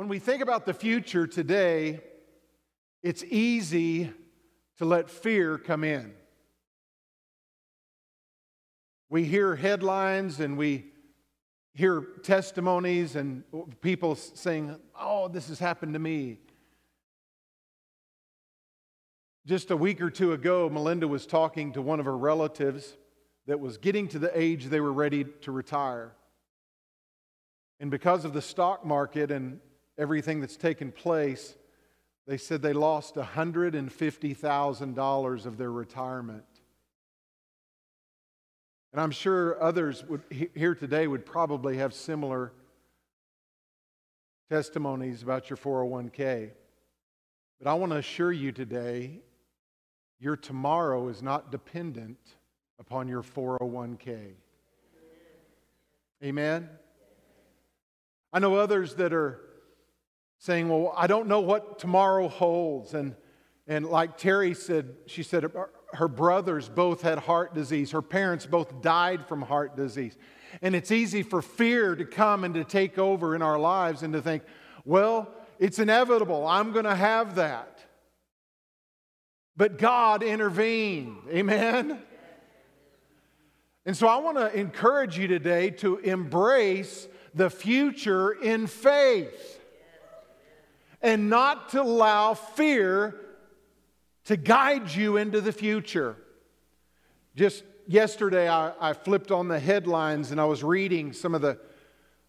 When we think about the future today, it's easy to let fear come in. We hear headlines and we hear testimonies and people saying, Oh, this has happened to me. Just a week or two ago, Melinda was talking to one of her relatives that was getting to the age they were ready to retire. And because of the stock market and everything that's taken place, they said they lost $150,000 of their retirement. And I'm sure others would, here today would probably have similar testimonies about your 401k. But I want to assure you today your tomorrow is not dependent upon your 401k. Amen? I know others that are saying, Well, I don't know what tomorrow holds. And, and like Terry said, she said her brothers both had heart disease, her parents both died from heart disease. And it's easy for fear to come and to take over in our lives and to think, Well, it's inevitable. I'm going to have that. But God intervened. Amen? And so I want to encourage you today to embrace the future in faith and not to allow fear to guide you into the future. Just yesterday, I, I, flipped on the headlines and I was reading some of the,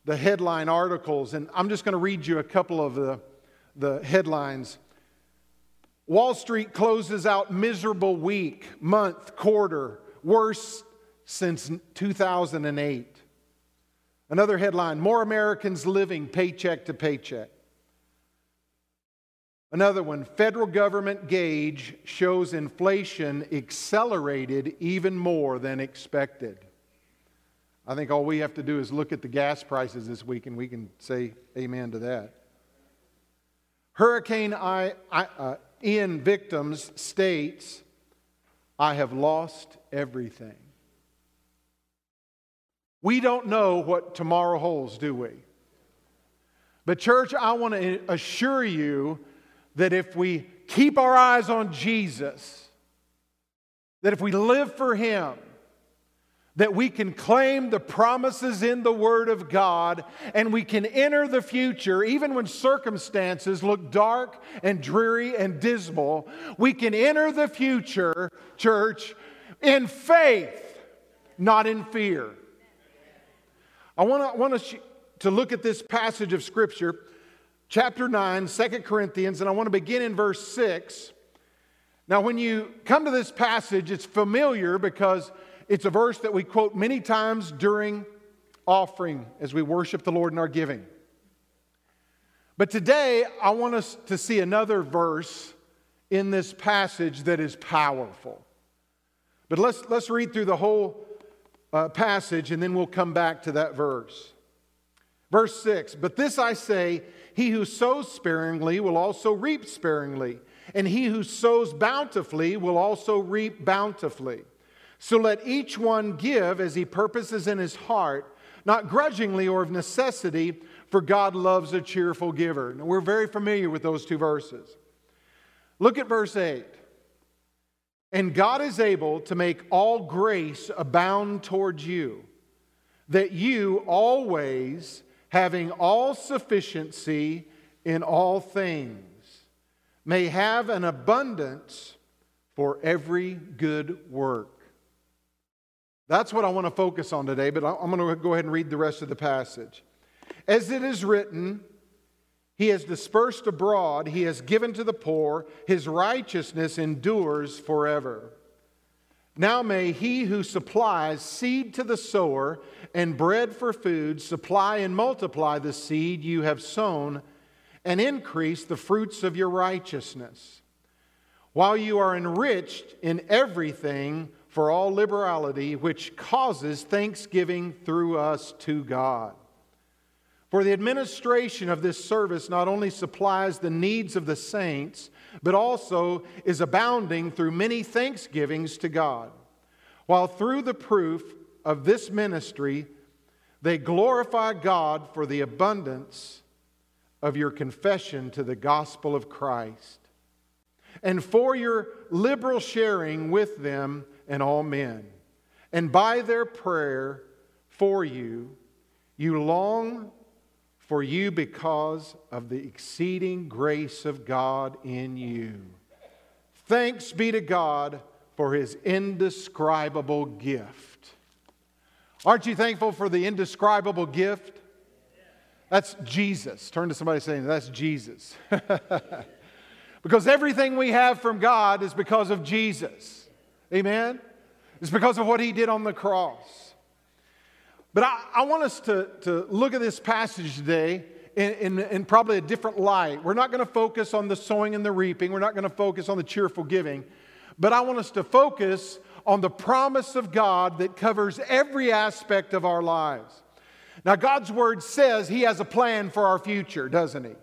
the headline articles, and I'm just going to read you a couple of the, the headlines. Wall Street closes out miserable week, month, quarter, worst since 2008. Another headline More Americans living paycheck to paycheck. Another one federal government gauge shows inflation accelerated even more than expected. I think all we have to do is look at the gas prices this week and we can say amen to that. Hurricane I, I, uh, Ian victims states, I have lost everything. We don't know what tomorrow holds, do we? But, church, I want to assure you that if we keep our eyes on Jesus, that if we live for Him, that we can claim the promises in the Word of God and we can enter the future, even when circumstances look dark and dreary and dismal. We can enter the future, church, in faith, not in fear. I want to, want us to look at this passage of Scripture, chapter 9, 2 Corinthians, and I want to begin in verse 6. Now, when you come to this passage, it's familiar because it's a verse that we quote many times during offering as we worship the Lord in our giving. But today, I want us to see another verse in this passage that is powerful. But let's, let's read through the whole uh, passage and then we'll come back to that verse. Verse 6 But this I say, he who sows sparingly will also reap sparingly, and he who sows bountifully will also reap bountifully. So let each one give as he purposes in his heart, not grudgingly or of necessity, for God loves a cheerful giver. Now, we're very familiar with those two verses. Look at verse 8. And God is able to make all grace abound towards you, that you always, having all sufficiency in all things, may have an abundance for every good work. That's what I want to focus on today, but I'm going to go ahead and read the rest of the passage. As it is written, He has dispersed abroad, He has given to the poor, His righteousness endures forever. Now may He who supplies seed to the sower and bread for food supply and multiply the seed you have sown and increase the fruits of your righteousness, while you are enriched in everything for all liberality, which causes thanksgiving through us to God. For the administration of this service not only supplies the needs of the saints, but also is abounding through many thanksgivings to God. While through the proof of this ministry, they glorify God for the abundance of your confession to the gospel of Christ, and for your liberal sharing with them and all men. And by their prayer for you, you long for you because of the exceeding grace of God in you. Thanks be to God for his indescribable gift. Aren't you thankful for the indescribable gift? That's Jesus. Turn to somebody saying, That's Jesus. because everything we have from God is because of Jesus. Amen? It's because of what he did on the cross. But I, I want us to, to look at this passage today in, in, in probably a different light. We're not going to focus on the sowing and the reaping, we're not going to focus on the cheerful giving, but I want us to focus on the promise of God that covers every aspect of our lives. Now, God's word says He has a plan for our future, doesn't He?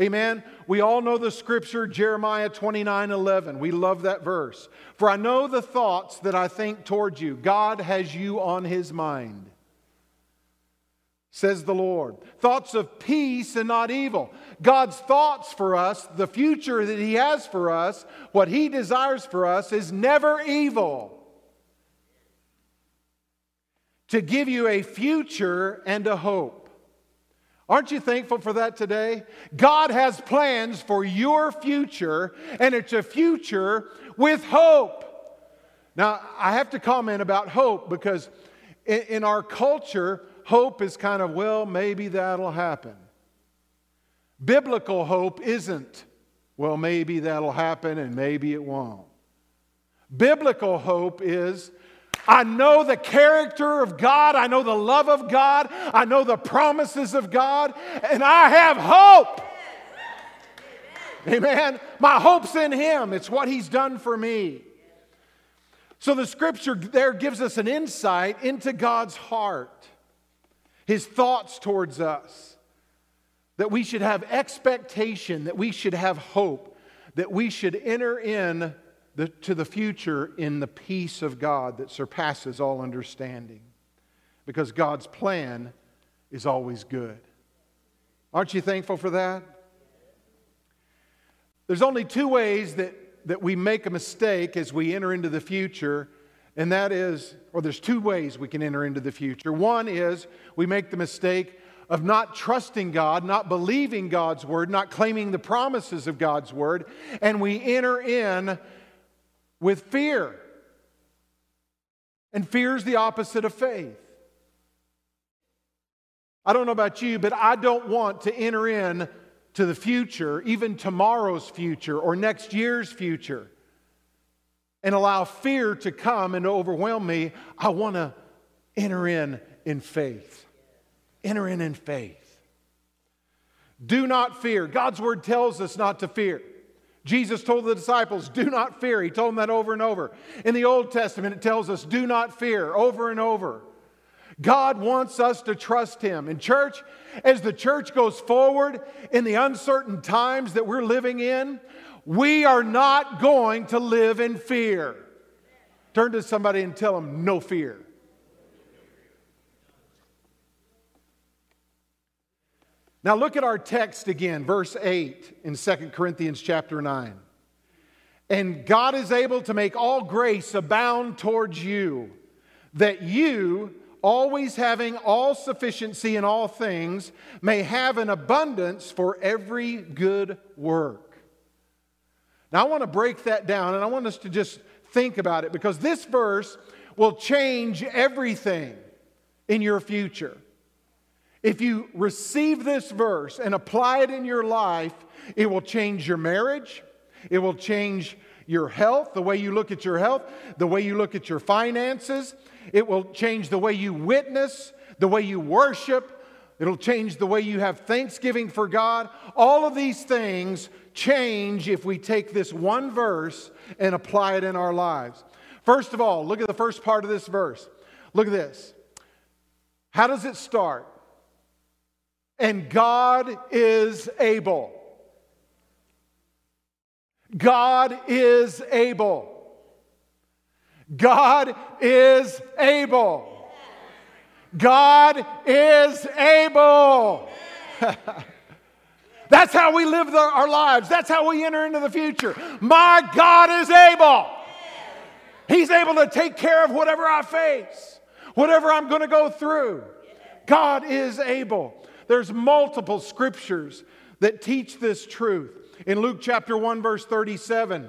Amen. We all know the scripture, Jeremiah 29 11. We love that verse. For I know the thoughts that I think toward you. God has you on His mind says the Lord. Thoughts of peace and not evil. God's thoughts for us, the future that He has for us, what He desires for us, is never evil. To give you a future and a hope. Aren't you thankful for that today? God has plans for your future, and it's a future with hope. Now, I have to comment about hope because in, our culture, hope is kind of, well, maybe that'll happen. Biblical hope isn't, well, maybe that'll happen and maybe it won't. Biblical hope is, I know the character of God, I know the love of God, I know the promises of God, and I have hope. Amen. My hope's in Him, it's what He's done for me. So the scripture there gives us an insight into God's heart his thoughts towards us, that we should have expectation, that we should have hope, that we should enter in the, to the future in the peace of God that surpasses all understanding. Because God's plan is always good. Aren't you thankful for that? There's only two ways that, that we make a mistake as we enter into the future and that is, or there's two ways we can enter into the future. One is we make the mistake of not trusting God, not believing God's word, not claiming the promises of God's word, and we enter in with fear. And fear is the opposite of faith. I don't know about you, but I don't want to enter in to the future, even tomorrow's future or next year's future and allow fear to come and to overwhelm me, I want to enter in in faith. Enter in in faith. Do not fear. God's word tells us not to fear. Jesus told the disciples, Do not fear. He told them that over and over. In the Old Testament, it tells us, Do not fear, over and over. God wants us to trust Him. In church, as the church goes forward in the uncertain times that we're living in, we are not going to live in fear. Turn to somebody and tell them, no fear. Now look at our text again, verse 8 in 2 Corinthians chapter 9. And God is able to make all grace abound towards you, that you, always having all sufficiency in all things, may have an abundance for every good work. Now, I want to break that down and I want us to just think about it because this verse will change everything in your future. If you receive this verse and apply it in your life, it will change your marriage, it will change your health, the way you look at your health, the way you look at your finances, it will change the way you witness, the way you worship, It'll change the way you have thanksgiving for God. All of these things change if we take this one verse and apply it in our lives. First of all, look at the first part of this verse. Look at this. How does it start? And God is able. God is able. God is able. God is able. That's how we live the, our lives. That's how we enter into the future. My God is able. He's able to take care of whatever I face, whatever I'm going to go through. God is able. There's multiple scriptures that teach this truth. In Luke chapter 1 verse 37,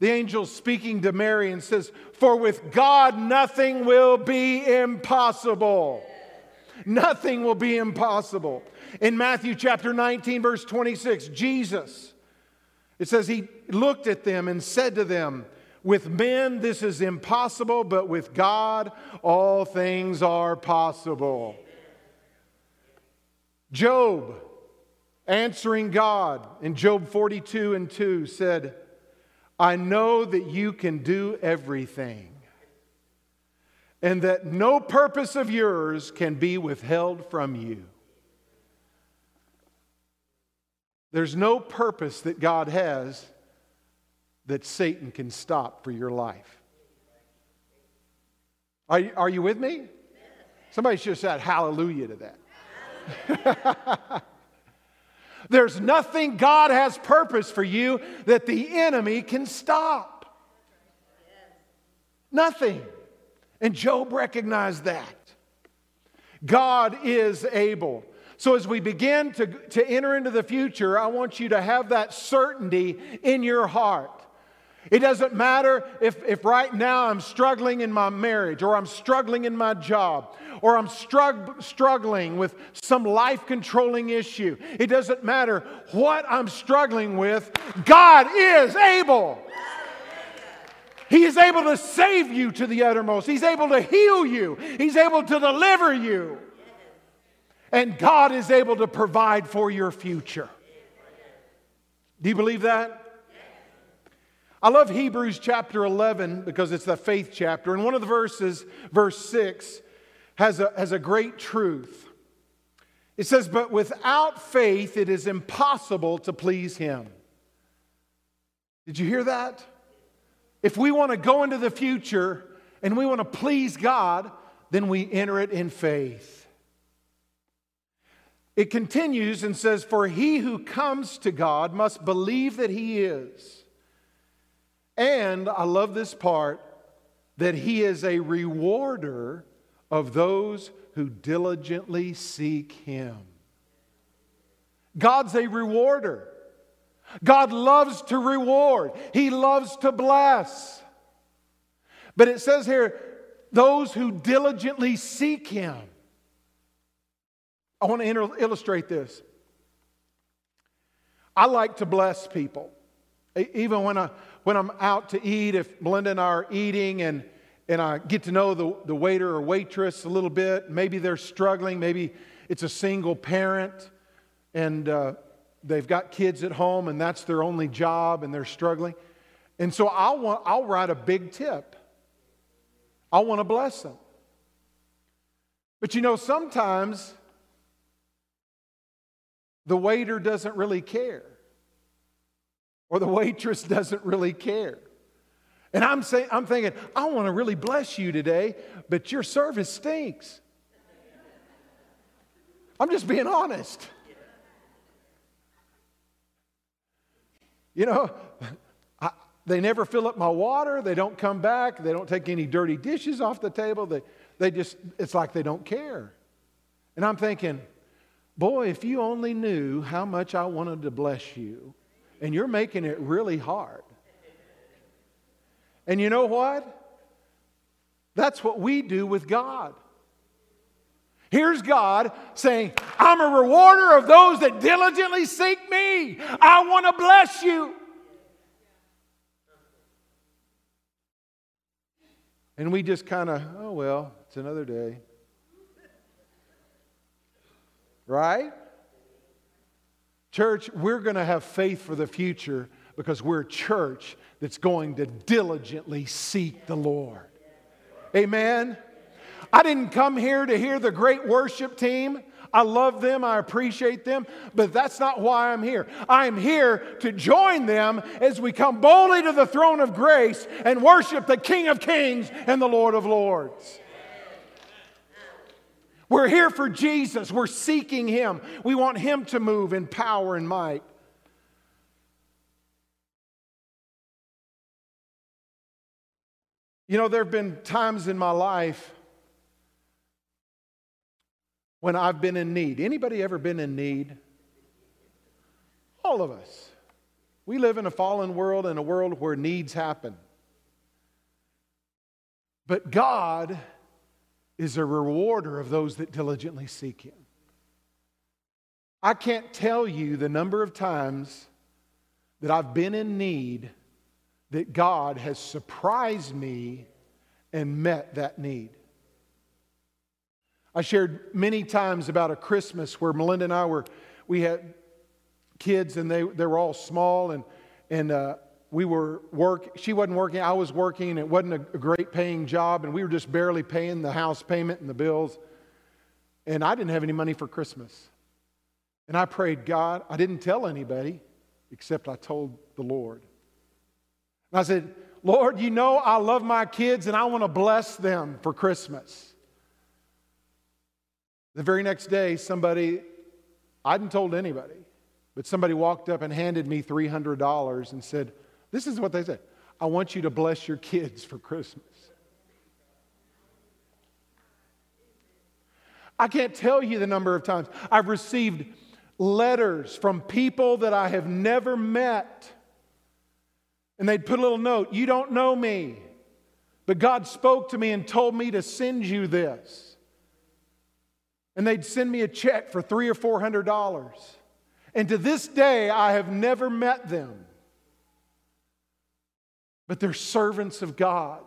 the angel speaking to Mary and says, "For with God nothing will be impossible." Nothing will be impossible. In Matthew chapter 19 verse 26, Jesus it says he looked at them and said to them, with men, this is impossible, but with God, all things are possible. Job, answering God in Job 42 and 2, said, I know that you can do everything, and that no purpose of yours can be withheld from you. There's no purpose that God has that Satan can stop for your life. Are you, are you with me? Somebody should have said hallelujah to that. There's nothing God has purpose for you that the enemy can stop. Nothing. And Job recognized that. God is able. So, as we begin to, to enter into the future, I want you to have that certainty in your heart it doesn't matter if, if right now I'm struggling in my marriage or I'm struggling in my job or I'm strugg- struggling with some life controlling issue. It doesn't matter what I'm struggling with, God is able. He is able to save you to the uttermost. He's able to heal you. He's able to deliver you. And God is able to provide for your future. Do you believe that? I love Hebrews chapter 11 because it's the faith chapter. And one of the verses, verse 6, has a, has a great truth. It says, But without faith, it is impossible to please Him. Did you hear that? If we want to go into the future and we want to please God, then we enter it in faith. It continues and says, For he who comes to God must believe that He is and I love this part that he is a rewarder of those who diligently seek him. God's a rewarder. God loves to reward, He loves to bless. But it says here, those who diligently seek Him. I want to illustrate this. I like to bless people. Even when I, when I'm out to eat, if Melinda and I are eating and, and I get to know the, the waiter or waitress a little bit, maybe they're struggling, maybe it's a single parent and uh, they've got kids at home and that's their only job and they're struggling. And so I'll, want, I'll write a big tip. I want to bless them. But you know, sometimes the waiter doesn't really care or the waitress doesn't really care. And I'm, saying, I'm thinking, I want to really bless you today, but your service stinks. I'm just being honest. You know, I, they never fill up my water. They don't come back. They don't take any dirty dishes off the table. They, they just, it's like they don't care. And I'm thinking, boy, if you only knew how much I wanted to bless you and you're making it really hard. And you know what? That's what we do with God. Here's God saying, I'm a rewarder of those that diligently seek me. I want to bless you. And we just kind of, oh, well, it's another day. Right? Church, we're going to have faith for the future because we're a church that's going to diligently seek the Lord. Amen. I didn't come here to hear the great worship team. I love them, I appreciate them, but that's not why I'm here. I'm here to join them as we come boldly to the throne of grace and worship the King of Kings and the Lord of Lords. We're here for Jesus. We're seeking Him. We want Him to move in power and might. You know, there have been times in my life when I've been in need. Anybody ever been in need? All of us. We live in a fallen world and a world where needs happen. But God is a rewarder of those that diligently seek Him. I can't tell you the number of times that I've been in need that God has surprised me and met that need. I shared many times about a Christmas where Melinda and I were, we had kids and they, they were all small and, and uh, we were work she wasn't working i was working it wasn't a, great paying job and we were just barely paying the house payment and the bills. And i didn't have any money for christmas. And i prayed god i didn't tell anybody except i told the lord. And i said lord you know i love my kids and i want to bless them for christmas. The very next day somebody i hadn't told anybody but somebody walked up and handed me $300 and said this is what they said I want you to bless your kids for Christmas. I can't tell you the number of times I've received letters from people that I have never met. And they'd put a little note You don't know me, but God spoke to me and told me to send you this. And they'd send me a check for three or four hundred dollars. And to this day, I have never met them but they're servants of God.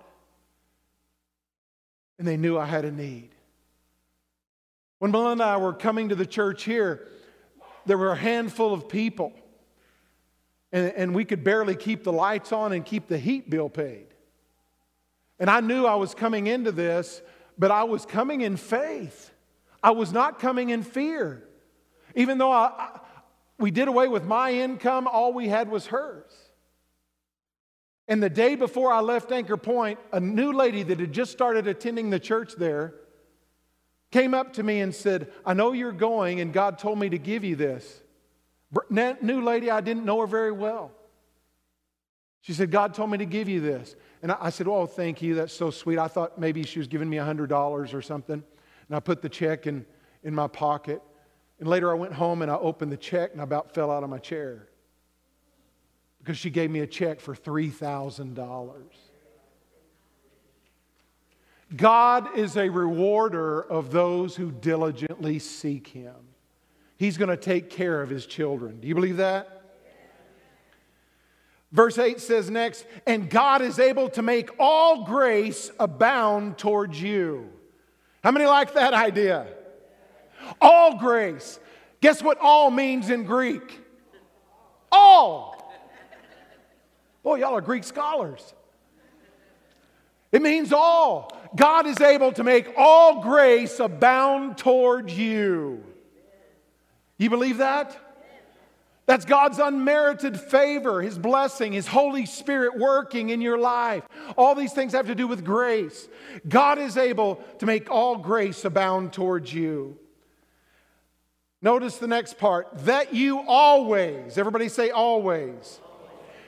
And they knew I had a need. When Melinda and I were coming to the church here, there were a handful of people, and, and we could barely keep the lights on and keep the heat bill paid. And I knew I was coming into this, but I was coming in faith. I was not coming in fear. Even though I, I, we did away with my income, all we had was hers. And the day before I left Anchor Point, a new lady that had just started attending the church there came up to me and said, I know you're going, and God told me to give you this. New lady, I didn't know her very well. She said, God told me to give you this. And I said, Oh, thank you. That's so sweet. I thought maybe she was giving me $100 or something. And I put the check in, in my pocket. And later I went home and I opened the check and I about fell out of my chair because she gave me a check for $3,000. God is a rewarder of those who diligently seek Him. He's going to take care of His children. Do you believe that? Verse 8 says next, and God is able to make all grace abound towards you. How many like that idea? All grace. Guess what all means in Greek? All. Boy, y'all are Greek scholars. It means all. God is able to make all grace abound towards you. You believe that? That's God's unmerited favor, His blessing, His Holy Spirit working in your life. All these things have to do with grace. God is able to make all grace abound towards you. Notice the next part that you always, everybody say always.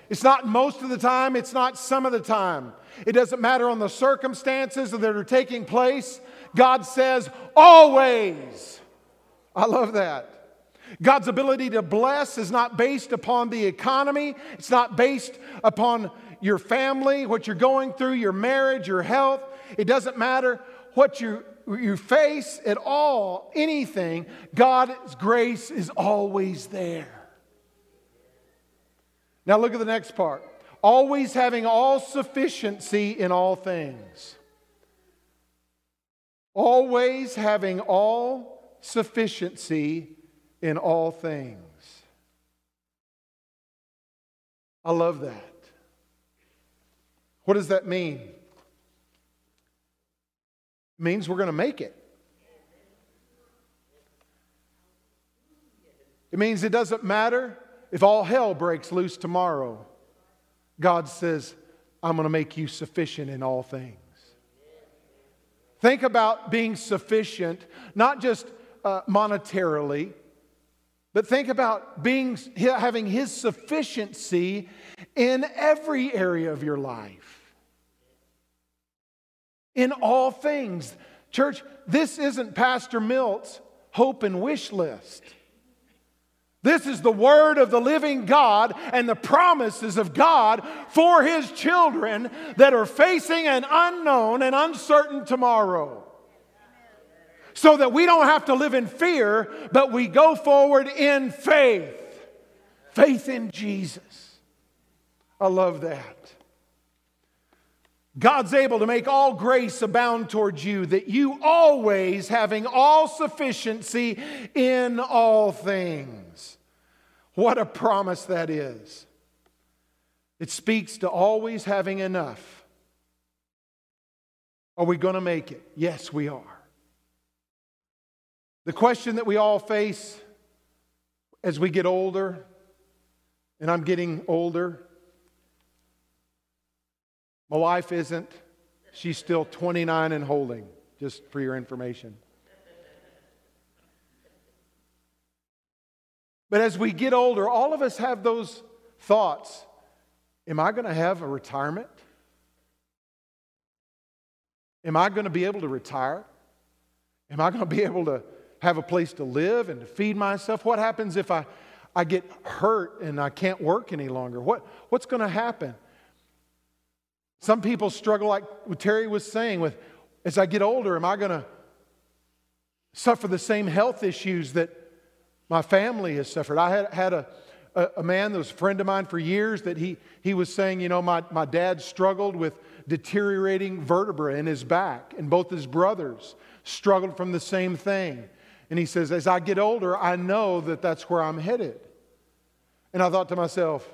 It's not most of the time, it's not some of the time. It doesn't matter on the circumstances that are taking place. God says, always. I love that. God's ability to bless is not based upon the economy, it's not based upon your family, what you're going through, your marriage, your health. It doesn't matter what you, you face at all, anything. God's grace is always there. Now look at the next part. Always having all sufficiency in all things. Always having all sufficiency in all things. I love that. What does that mean? It means we're going to make it. It means it doesn't matter if all hell breaks loose tomorrow, God says, I'm going to make you sufficient in all things. Think about being sufficient, not just uh, monetarily, but think about being, having His sufficiency in every area of your life, in all things. Church, this isn't Pastor Milt's hope and wish list. This is the word of the living God and the promises of God for his children that are facing an unknown and uncertain tomorrow. So that we don't have to live in fear, but we go forward in faith. Faith in Jesus. I love that. God's able to make all grace abound towards you, that you always having all sufficiency in all things. What a promise that is. It speaks to always having enough. Are we going to make it? Yes, we are. The question that we all face as we get older, and I'm getting older, my wife isn't. She's still 29 and holding, just for your information. But as we get older, all of us have those thoughts Am I going to have a retirement? Am I going to be able to retire? Am I going to be able to have a place to live and to feed myself? What happens if I, I get hurt and I can't work any longer? What, what's going to happen? Some people struggle, like what Terry was saying, with as I get older, am I going to suffer the same health issues that my family has suffered? I had, had a, a, a, man that was a friend of mine for years that he, he was saying, you know, my, my dad struggled with deteriorating vertebra in his back, and both his brothers struggled from the same thing. And he says, as I get older, I know that that's where I'm headed. And I thought to myself,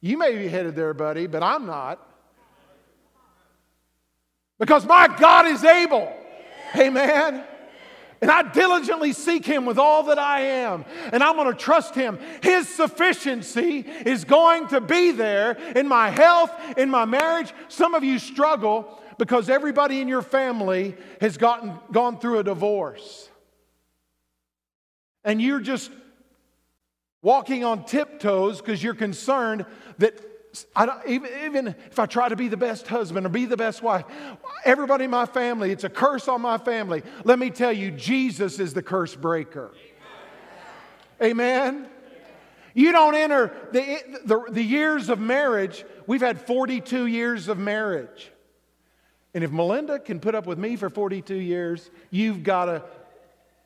you may be headed there, buddy, but I'm not. Because my God is able. Amen. And I diligently seek Him with all that I am. And I'm going to trust Him. His sufficiency is going to be there in my health, in my marriage. Some of you struggle because everybody in your family has gotten, gone through a divorce. And you're just walking on tiptoes because you're concerned that even, even if I try to be the best husband or be the best wife, everybody in my family, it's a curse on my family. Let me tell you, Jesus is the curse breaker. Amen. You don't enter the, the, the years of marriage. We've had 42 years of marriage. And if Melinda can put up with me for 42 years, you've got a,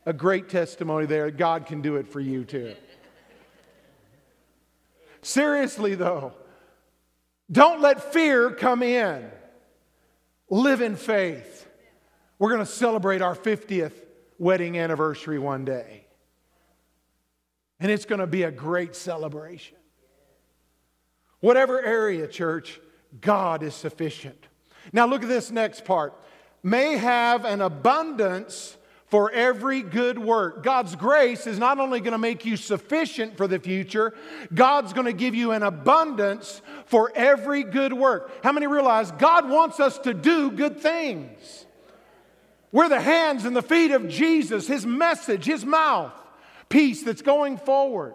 a great testimony there. God can do it for you too. Seriously, though, don't let fear come in. Live in faith. We're going to celebrate our 50th wedding anniversary one day. And it's going to be a great celebration. Whatever area, church, God is sufficient. Now, look at this next part. May have an abundance for every good work. God's grace is not only going to make you sufficient for the future, God's going to give you an abundance for every good work. How many realize God wants us to do good things? We're the hands and the feet of Jesus, His message, His mouth, peace that's going forward.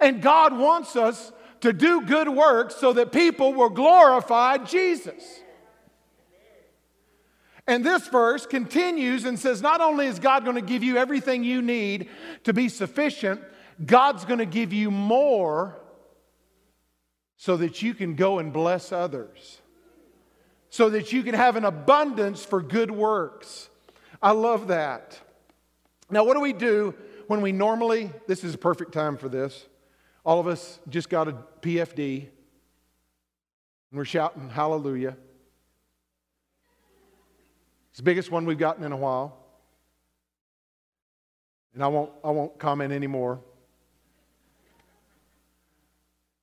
And God wants us to do good works so that people will glorify Jesus. And this verse continues and says, Not only is God going to give you everything you need to be sufficient, God's going to give you more so that you can go and bless others, so that you can have an abundance for good works. I love that. Now, what do we do when we normally, this is a perfect time for this. All of us just got a PFD, and we're shouting hallelujah. It's the biggest one we've gotten in a while. And I won't, I won't comment anymore.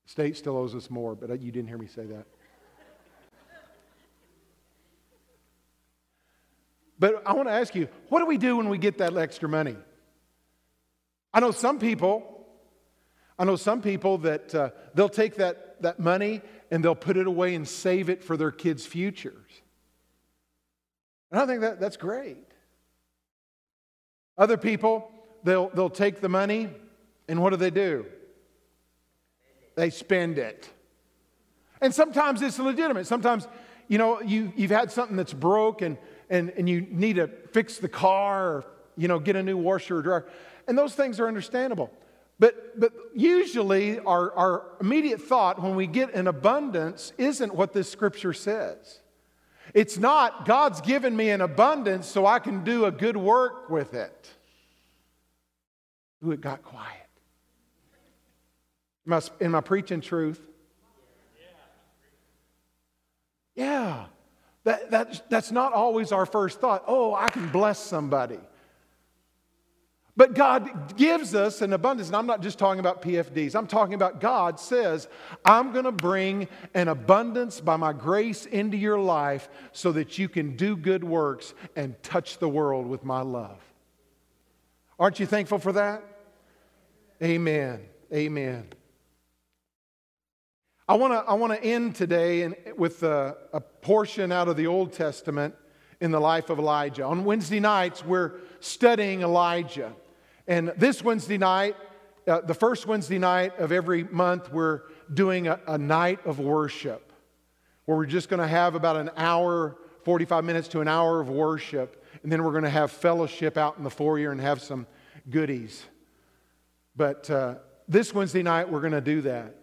The state still owes us more, but you didn't hear me say that. But I want to ask you, what do we do when we get that extra money? I know some people, I know some people that uh, they'll take that, that money and they'll put it away and save it for their kids' futures. And I think that, that's great. Other people, they'll, they'll take the money, and what do they do? They spend it. And sometimes it's legitimate. Sometimes, you know, you, you've had something that's broke and, and, and you need to fix the car or, you know, get a new washer or dryer. And those things are understandable. But, but usually, our, our immediate thought when we get an abundance isn't what this scripture says. It's not, God's given me an abundance so I can do a good work with it. Ooh, it got quiet. Am I, am I preaching truth? Yeah. That, that, that's not always our first thought. Oh, I can bless somebody. But God gives us an abundance. And I'm not just talking about PFDs. I'm talking about God says, I'm going to bring an abundance by my grace into your life so that you can do good works and touch the world with my love. Aren't you thankful for that? Amen. Amen. I want to I want to end today in, with a, a portion out of the Old Testament in the life of Elijah. On Wednesday nights, we're studying Elijah. And this Wednesday night, uh, the first Wednesday night of every month, we're doing a, a night of worship where we're just going to have about an hour, 45 minutes to an hour of worship. And then we're going to have fellowship out in the foyer and have some goodies. But uh, this Wednesday night, we're going to do that.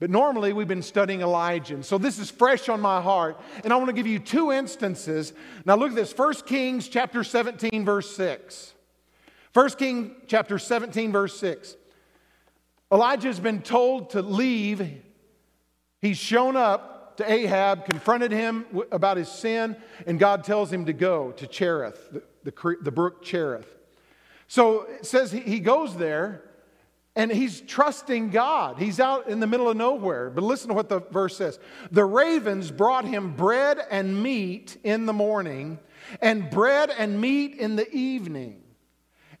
But normally we've been studying Elijah. And so this is fresh on my heart. And I want to give you two instances. Now look at this 1 Kings chapter 17, verse 6. 1 Kings chapter 17, verse 6. Elijah has been told to leave. He's shown up to Ahab, confronted him about his sin, and God tells him to go to Cherith, the, the, the brook Cherith. So it says he, he goes there. And he's trusting God. He's out in the middle of nowhere. But listen to what the verse says The ravens brought him bread and meat in the morning, and bread and meat in the evening,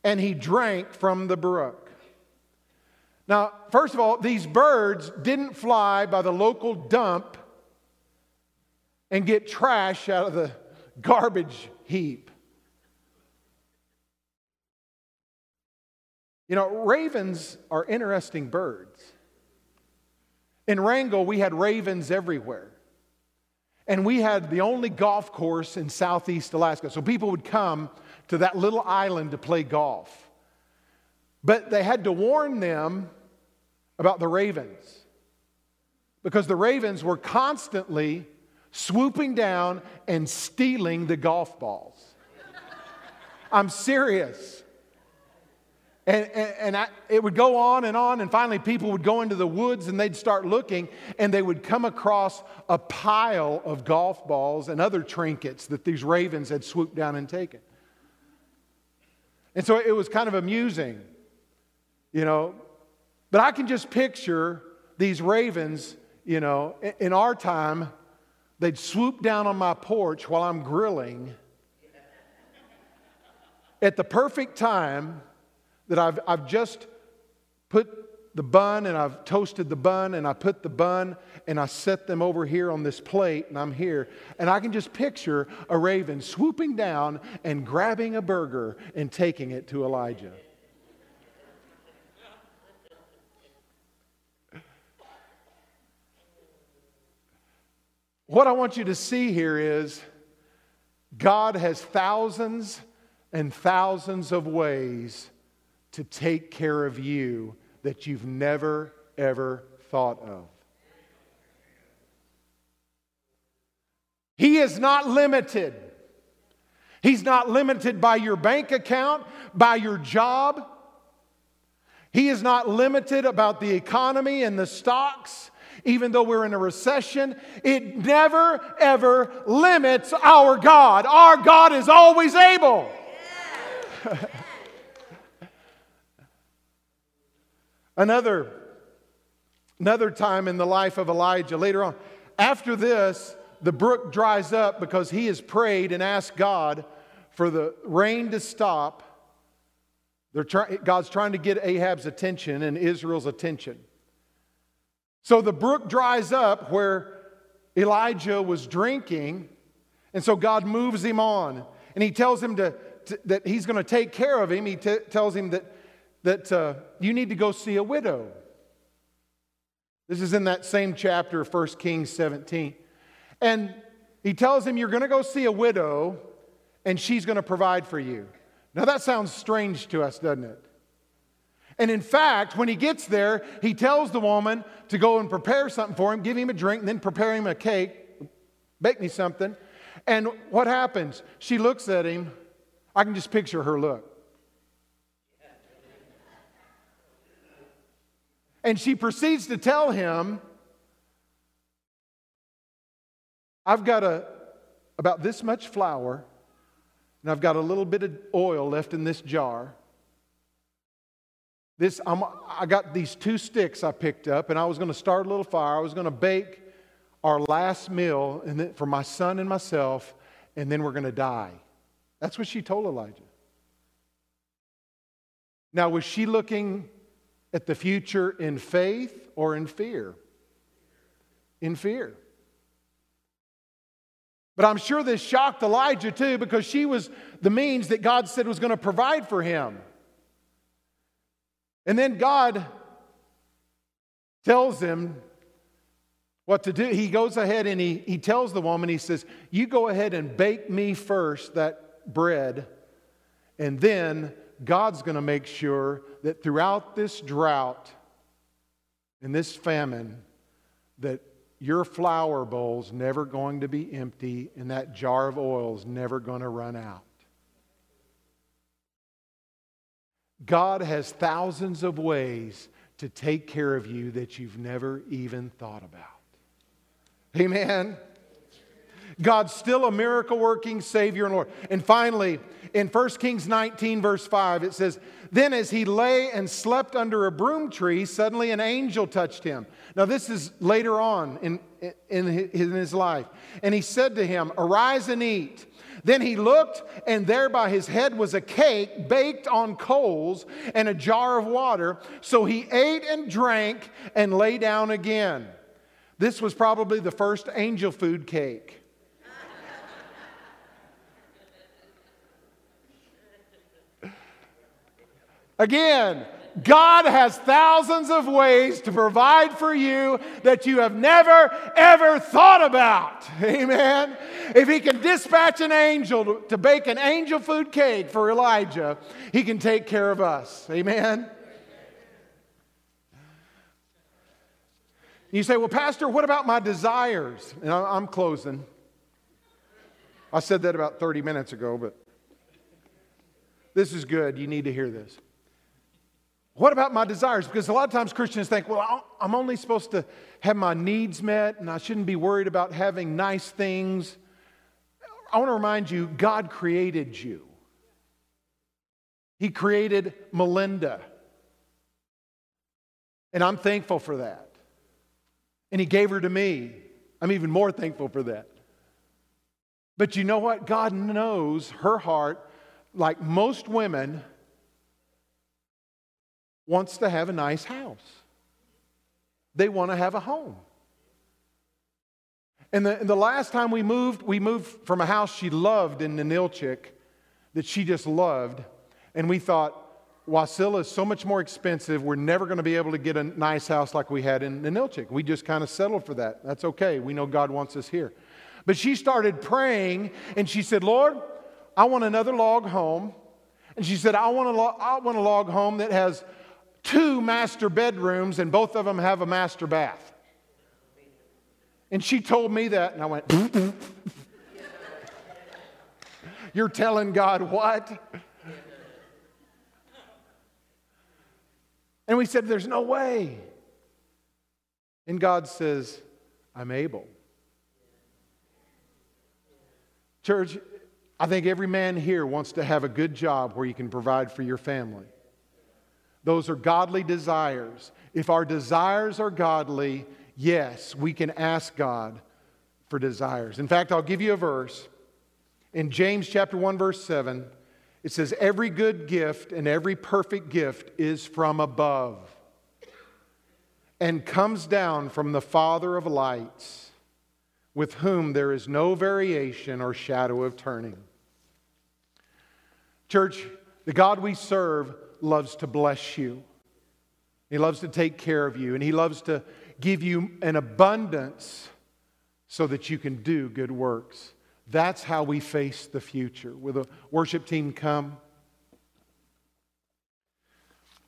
and he drank from the brook. Now, first of all, these birds didn't fly by the local dump and get trash out of the garbage heap. You know, ravens are interesting birds. In Wrangell, we had ravens everywhere. And we had the only golf course in southeast Alaska. So people would come to that little island to play golf. But they had to warn them about the ravens because the ravens were constantly swooping down and stealing the golf balls. I'm serious. And, and, and I, it would go on and on, and finally, people would go into the woods and they'd start looking, and they would come across a pile of golf balls and other trinkets that these ravens had swooped down and taken. And so it was kind of amusing, you know. But I can just picture these ravens, you know, in our time, they'd swoop down on my porch while I'm grilling at the perfect time that I've, I've just put the bun and I've toasted the bun and I put the bun and I set them over here on this plate and I'm here. And I can just picture a raven swooping down and grabbing a burger and taking it to Elijah. What I want you to see here is God has thousands and thousands of ways to take care of you that you've never, ever thought of. He is not limited. He's not limited by your bank account, by your job. He is not limited about the economy and the stocks. Even though we're in a recession, it never, ever limits our God. Our God is always able. Another, another time in the life of Elijah, later on, after this, the brook dries up because he has prayed and asked God for the rain to stop. Try, God's trying to get Ahab's attention and Israel's attention. So the brook dries up where Elijah was drinking, And so God moves him on and he tells him to, to that he's going to take care of him. He t- tells him that, that uh, you need to go see a widow. This is in that same chapter of 1 Kings 17. And he tells him, You're going to go see a widow and she's going to provide for you. Now that sounds strange to us, doesn't it? And in fact, when he gets there, he tells the woman to go and prepare something for him, give him a drink, and then prepare him a cake, bake me something. And what happens? She looks at him. I can just picture her look. And she proceeds to tell him, I've got a, about this much flour, and I've got a little bit of oil left in this jar. This, I'm, I got these two sticks I picked up, and I was going to start a little fire. I was going to bake our last meal and then, for my son and myself, and then we're going to die. That's what she told Elijah. Now, was she looking at the future in faith or in fear? In fear. But I'm sure this shocked Elijah too because she was the means that God said was going to provide for him. And then God tells him what to do. He goes ahead and he, he tells the woman, he says, You go ahead and bake me first that bread, and then God's going to make sure that throughout this drought and this famine, that your flour bowl's never going to be empty and that jar of oil's never going to run out. God has thousands of ways to take care of you that you've never even thought about. Amen. God's still a miracle working Savior and Lord. And finally, in 1 Kings 19, verse 5, it says, Then as he lay and slept under a broom tree, suddenly an angel touched him. Now, this is later on in, in, in his life. And he said to him, Arise and eat. Then he looked, and there by his head was a cake baked on coals and a jar of water. So he ate and drank and lay down again. This was probably the first angel food cake. Again, God has thousands of ways to provide for you that you have never, ever thought about. Amen. If He can dispatch an angel to, bake an angel food cake for Elijah, He can take care of us. Amen. You say, well, Pastor, what about my desires? And I'm closing. I said that about 30 minutes ago, but this is good. You need to hear this. What about my desires? Because a lot of times Christians think, well, I'm only supposed to have my needs met and I shouldn't be worried about having nice things. I want to remind you God created you, He created Melinda. And I'm thankful for that. And He gave her to me. I'm even more thankful for that. But you know what? God knows her heart, like most women wants to have a nice house. They want to have a home. And the, and the last time we moved, we moved from a house she loved in Ninilchik that she just loved. And we thought, Wasilla is so much more expensive. We're never going to be able to get a nice house like we had in Ninilchik. We just kind of settled for that. That's okay. We know God wants us here. But she started praying and she said, Lord, I want another log home. And she said, I want a, lo- I want a log home that has two master bedrooms, and both of them have a master bath. And she told me that, and I went, mm, mm. You're telling God what? And we said, There's no way. And God says, I'm able. Church, I think every man here wants to have a good job where you can provide for your family. Those are godly desires. If our desires are godly, yes, we can ask God for desires. In fact, I'll give you a verse. In James chapter 1 verse 7, it says every good gift and every perfect gift is from above and comes down from the Father of lights, with whom there is no variation or shadow of turning. Church, the God we serve loves to bless you. He loves to take care of you, and He loves to give you an abundance so that you can do good works. That's how we face the future. Will the worship team come?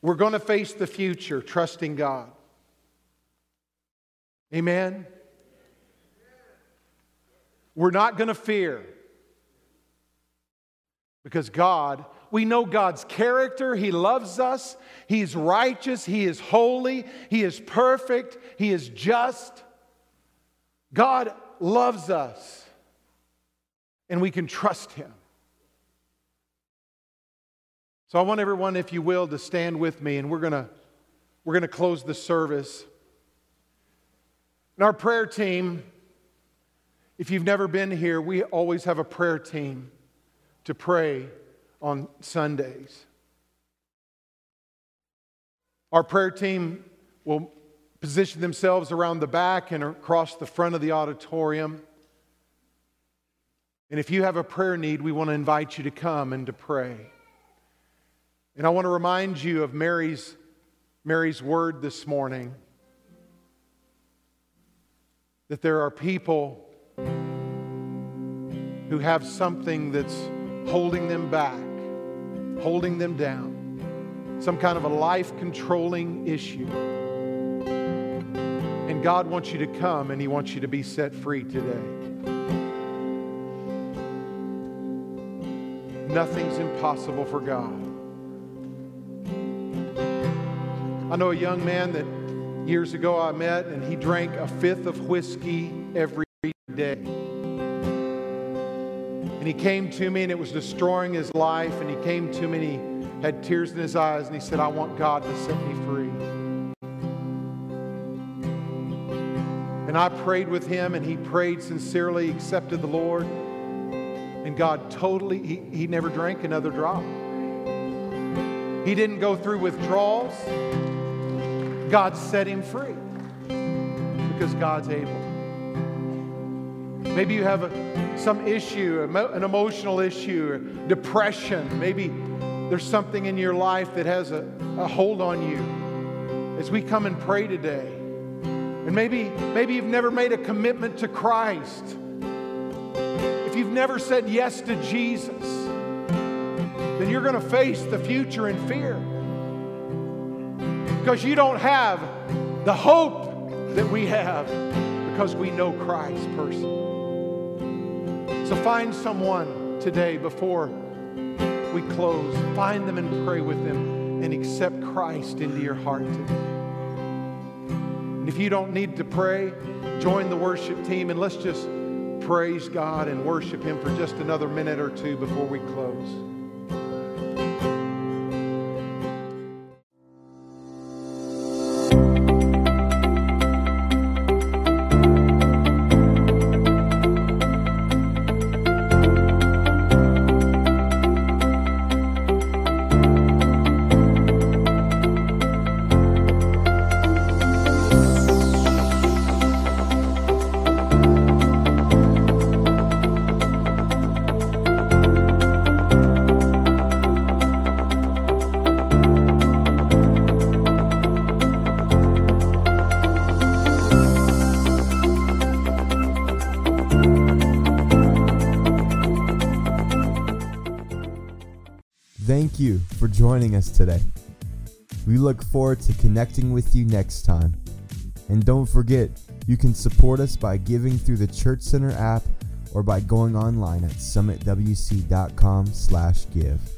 We're going to face the future trusting God. Amen? We're not going to fear because God, we know God's character. He loves us. He's righteous. He is holy. He is perfect. He is just. God loves us, and we can trust Him. So I want everyone, if you will, to stand with me, and we're going to we're to close the service. And our prayer team, if you've never been here, we always have a prayer team to pray on Sundays. Our prayer team will position themselves around the back and across the front of the auditorium. And if you have a prayer need, we want to invite you to come and to pray. And I want to remind you of Mary's, Mary's word this morning that there are people who have something that's holding them back, holding them down, some kind of a life controlling issue. And God wants you to come and He wants you to be set free today. Nothing's impossible for God. I know a young man that years ago I met, and he drank a fifth of whiskey every day. And he came to me, and it was destroying his life. And he came to me, and he had tears in his eyes, and he said, I want God to set me free. And I prayed with him, and he prayed sincerely, accepted the Lord. And God totally, he, he never drank another drop. He didn't go through withdrawals. God set him free because God's able. Maybe you have a, some issue, an emotional issue, depression. Maybe there's something in your life that has a, a hold on you. As we come and pray today, and maybe, maybe you've never made a commitment to Christ. If you've never said yes to Jesus, then you're going to face the future in fear because you don't have the hope that we have because we know Christ personally. So find someone today before we close. Find them and pray with them and accept Christ into your heart today. And if you don't need to pray, join the worship team and let's just praise God and worship Him for just another minute or two before we close. Today. We look forward to connecting with you next time. And don't forget, you can support us by giving through the Church Center app or by going online at summitwc.com/give.